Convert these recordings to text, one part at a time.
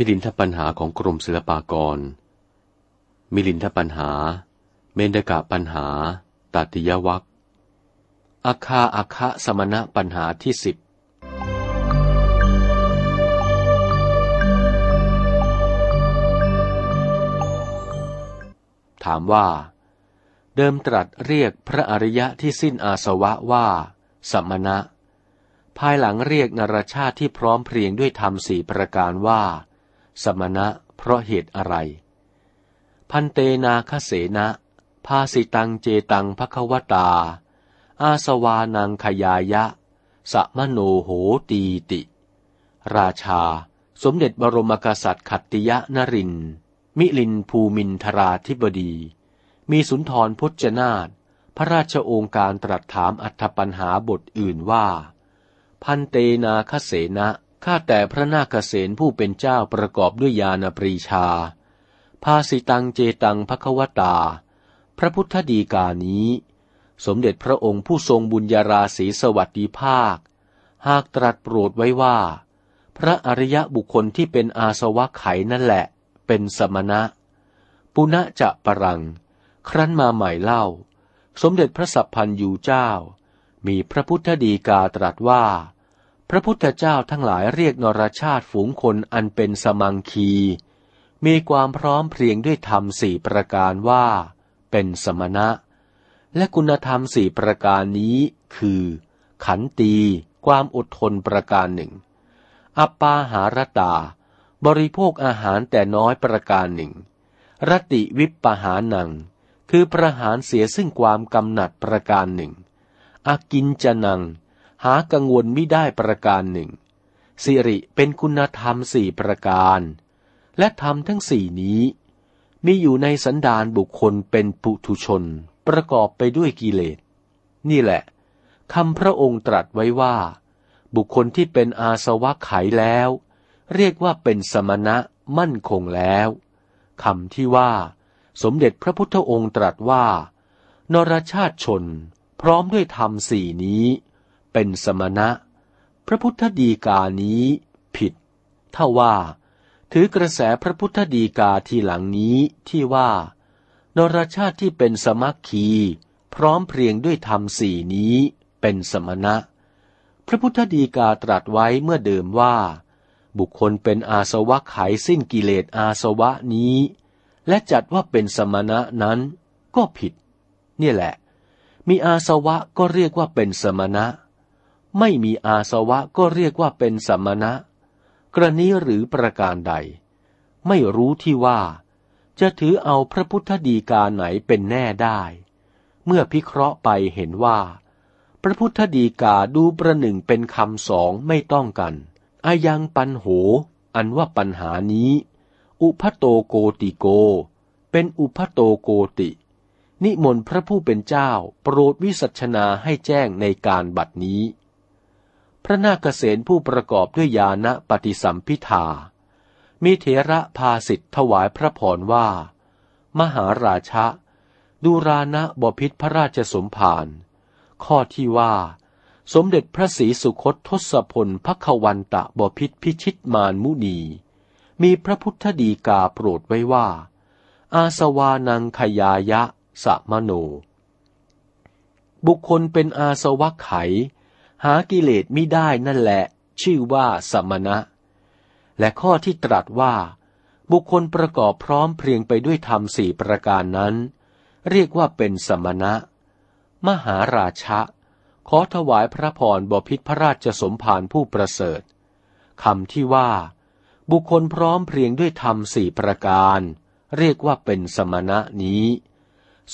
มิลินทปัญหาของกรมศิลปากร มิลินทปัญหา เมนดกะปัญหา ตัติยวัคอาคาอาคะสมณะปัญหาที่สิบถามว่า เดิมตรัสเรียกพระอริยะที่สิ้นอาสวะว่า สมณะ ภายหลังเรียกนรชาติที่พร้อมเพรียงด้วยธรรมสี่ประการว่า สมณะ เพราะเหตุอะไร พันเตนาคเสนะภาสิตังเจตังภควตา อาสวานังขยายะสะมโนโหตีติ ราชา สมเด็จบรมกษัตริย์ขัตติยะนริน มิลินภูมินทราธิบดี มีสุนทรพจนาตพระราชโองการตรัสถามอัธปัญหาบทอื่นว่า พันเตนาคเสนะ ข้าแต่พระนาคเษนผู้เป็นเจ้าประกอบด้วยญาณปรีชา ภาสิตังเจตังภควตา พระพุทธดีกานี้ สมเด็จพระองค์ผู้ทรงบุญญาราศีสวัสดีภาค หากตรัสโปรดไว้ว่า พระอริยะบุคคลที่เป็นอาสวะไขนั่นแหละ เป็นสมณะ ปุณะจะปรัง ครั้นมาใหม่เล่า สมเด็จพระสัพพันยูเจ้า มีพระพุทธดีกาตรัสว่า พระพุทธเจ้าทั้งหลายเรียกนรชาติฝูงคนอันเป็นสมังคี มีความพร้อมเพรียงด้วยธรรมสี่ประการว่า เป็นสมณะ และคุณธรรมสี่ประการนี้คือ ขันตี ความอดทนประการหนึ่ง อัปปาหารตา บริโภคอาหารแต่น้อยประการหนึ่ง รติวิปปหานัง คือประหารเสียซึ่งความกำหนัดประการหนึ่ง อากินจะนัง หากังวลไม่ได้ประการหนึ่ง สิริเป็นคุณธรรมสี่ประการ และธรรมทั้งสี่นี้ มีอยู่ในสันดานบุคคลเป็นปุถุชนประกอบไปด้วยกิเลส นี่แหละคำพระองค์ตรัสไว้ว่า บุคคลที่เป็นอาสวะไขแล้ว เรียกว่าเป็นสมณะมั่นคงแล้วคำที่ว่า สมเด็จพระพุทธองค์ตรัสว่า นรชาติชน พร้อมด้วยธรรมสี่นี้ เป็นสมณะ พระพุทธดีกานี้ผิดถ้าว่า ถือกระแสพระพุทธดีกาทีหลังนี้ที่ว่านรชาติที่เป็นสมัคคี พร้อมเพรียงด้วยธรรมสี่นี้เป็นสมณะ พระพุทธดีกาตรัสไว้เมื่อเดิมว่า บุคคลเป็นอาสวะไขสิ้นกิเลสอาสวะนี้ และจัดว่าเป็นสมณะนั้นก็ผิดเนี่ยแหละ มีอาสวะก็เรียกว่าเป็นสมณะ ไม่มีอาสวะก็เรียกว่าเป็นสมณะ กรณีหรือประการใด ไม่รู้ที่ว่า จะถือเอาพระพุทธดีกาไหนเป็นแน่ได้ เมื่อพิเคราะห์ไปเห็นว่า พระพุทธดีกาดูประหนึ่งเป็นคำสองไม่ต้องกันอายังปันโห อันว่าปัญหานี้ อุพโตโกติโก เป็นอุพโตโกติ นิมนต์พระผู้เป็นเจ้าโปรดวิสัชนาให้แจ้งในการบัดนี้ พระนาคเษนผู้ประกอบด้วยญาณปฏิสัมพิทามีเถระพาสิทธถวายพระพรว่า มหาราชะ ดูรานะบพิษพระราชสมภาร ข้อที่ว่า สมเด็จพระศรีสุคตทศพลพระขวันตะบพิษพิชิตมานมุนี มีพระพุทธดีกาโปรดไว้ว่า อาสวานังขยายะสะมโน บุคคลเป็นอาสวะไข หากิเลสไม่ได้นั่นแหละ ชื่อว่าสมณะ และข้อที่ตรัสว่า บุคคลประกอบพร้อมเพรียงไปด้วยธรรมสี่ประการนั้น เรียกว่าเป็นสมณะ มหาราชะ ขอถวายพระพรบพิษพระราชสมภารผู้ประเสริฐคำที่ว่า บุคคลพร้อมเพรียงด้วยธรรมสี่ประการ เรียกว่าเป็นสมณะนี้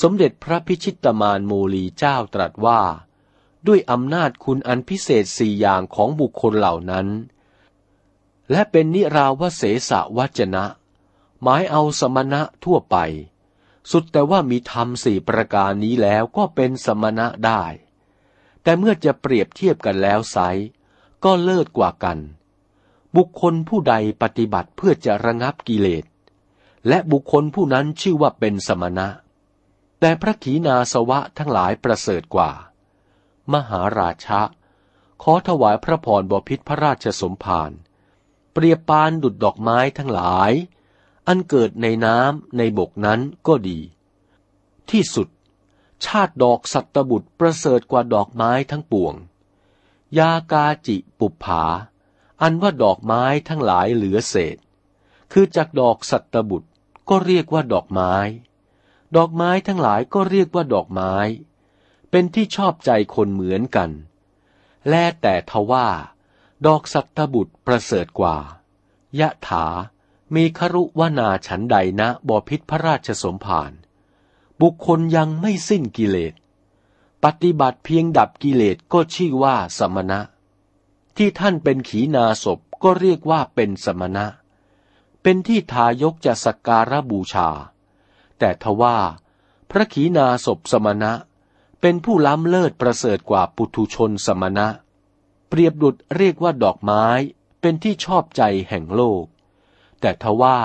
สมเด็จพระพิชิตมานมูลีเจ้าตรัสว่า ด้วยอำนาจคุณอันพิเศษสี่อย่างของบุคคลเหล่านั้น และเป็นนิราวเสสะวัจนะ หมายเอาสมณะทั่วไป สุดแต่ว่ามีธรรมสี่ประการนี้แล้วก็เป็นสมณะได้ แต่เมื่อจะเปรียบเทียบกันแล้วไซก็เลิศกว่ากัน บุคคลผู้ใดปฏิบัติเพื่อจะระงับกิเลส และบุคคลผู้นั้นชื่อว่าเป็นสมณะ แต่พระขีณาสวะทั้งหลายประเสริฐกว่า มหาราชะ ขอถวายพระพรบพิษพระราชสมภารเปรียบปานดุดดอกไม้ทั้งหลาย อันเกิดในน้ำในบกนั้นก็ดี ที่สุด ชาติดอกสัตบุตรประเสริฐกว่าดอกไม้ทั้งปวง ยากาจิปุปผา อันว่าดอกไม้ทั้งหลายเหลือเศษ คือจากดอกสัตบุตรก็เรียกว่าดอกไม้ ดอกไม้ทั้งหลายก็เรียกว่าดอกไม้ เป็นที่ชอบใจคนเหมือนกัน แลแต่ทว่า ดอกสัตบุตรประเสริฐกว่า ยะถา มีครุวนาฉันใดนะบอพิษพระราชสมภาร บุคคลยังไม่สิ้นกิเลส ปฏิบัติเพียงดับกิเลสก็ชื่อว่าสมณะ ที่ท่านเป็นขีนาศพก็เรียกว่าเป็นสมณะ เป็นที่ทายกจะสักการะบูชา แต่ทว่า พระขีณาศพสมณะ เป็นผู้ล้ำเลิศประเสริฐกว่าปุถุชนสมณะ เปรียบดุดเรียกว่าดอกไม้เป็นที่ชอบใจแห่งโลก แต่ทว่า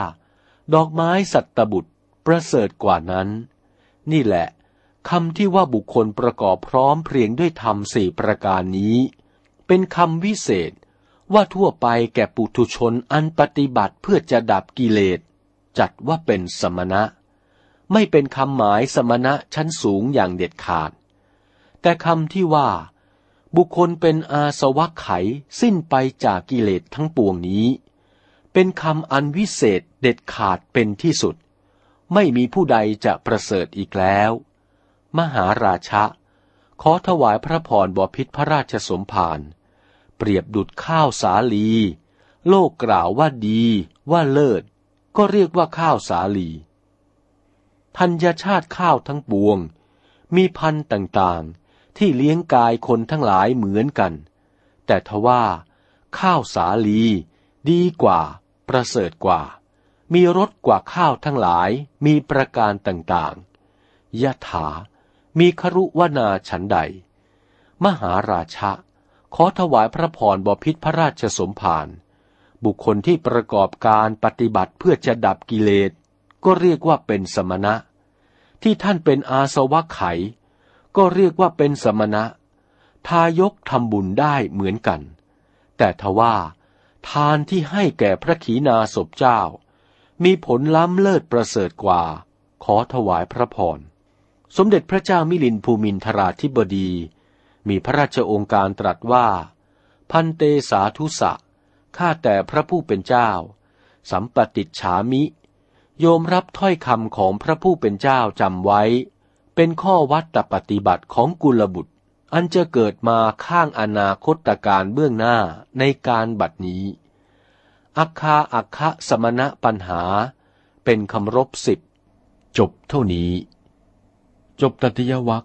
ดอกไม้สัตตบุตรประเสริฐกว่านั้น นี่แหละคำที่ว่าบุคคลประกอบพร้อมเพรียงด้วยธรรมสี่ประการนี้ เป็นคำวิเศษว่าทั่วไปแก่ปุถุชนอันปฏิบัติเพื่อจะดับกิเลส จัดว่าเป็นสมณะ ไม่เป็นคำหมายสมณะชั้นสูงอย่างเด็ดขาด แต่คำที่ว่า บุคคลเป็นอาสวะไขสิ้นไปจากกิเลสทั้งปวงนี้ เป็นคำอันวิเศษเด็ดขาดเป็นที่สุด ไม่มีผู้ใดจะประเสริฐอีกแล้ว มหาราชะ ขอถวายพระพรบพิษพระราชสมภารเปรียบดุดข้าวสาลี โลกกล่าวว่าดีว่าเลิศ ก็เรียกว่าข้าวสาลีธัญชาติข้าวทั้งปวง มีพันธุ์ต่าง ที่เลี้ยงกายคนทั้งหลายเหมือนกัน แต่ทว่า ข้าวสาลี ดีกว่า ประเสริฐกว่า มีรสกว่าข้าวทั้งหลายมีประการต่างๆยะถา มีครุวนาฉันใด มหาราชะ ขอถวายพระพรบพิษพระราชสมภารบุคคลที่ประกอบการปฏิบัติเพื่อจะดับกิเลส ก็เรียกว่าเป็นสมณะ ที่ท่านเป็นอาสวะไข ก็เรียกว่าเป็นสมณะ ทายกทำบุญได้เหมือนกัน แต่ทว่า ทานที่ให้แก่พระขีณาสพเจ้า มีผลล้ำเลิศประเสริฐกว่า ขอถวายพระพร สมเด็จพระเจ้ามิลินภูมินทราธิบดี มีพระราชองค์การตรัสว่า พันเตสาธุสะ ข้าแต่พระผู้เป็นเจ้า สัมปติฉามิ โยมรับถ้อยคำของพระผู้เป็นเจ้าจำไว้ เป็นข้อวัดตปฏิบัติของกุลบุตร อันจะเกิดมาข้างอนาคตการเบื้องหน้าในการบัดนี้ อัคคาอัคคะสมณะปัญหา เป็นคำรบสิบ จบเท่านี้ จบตติยวัค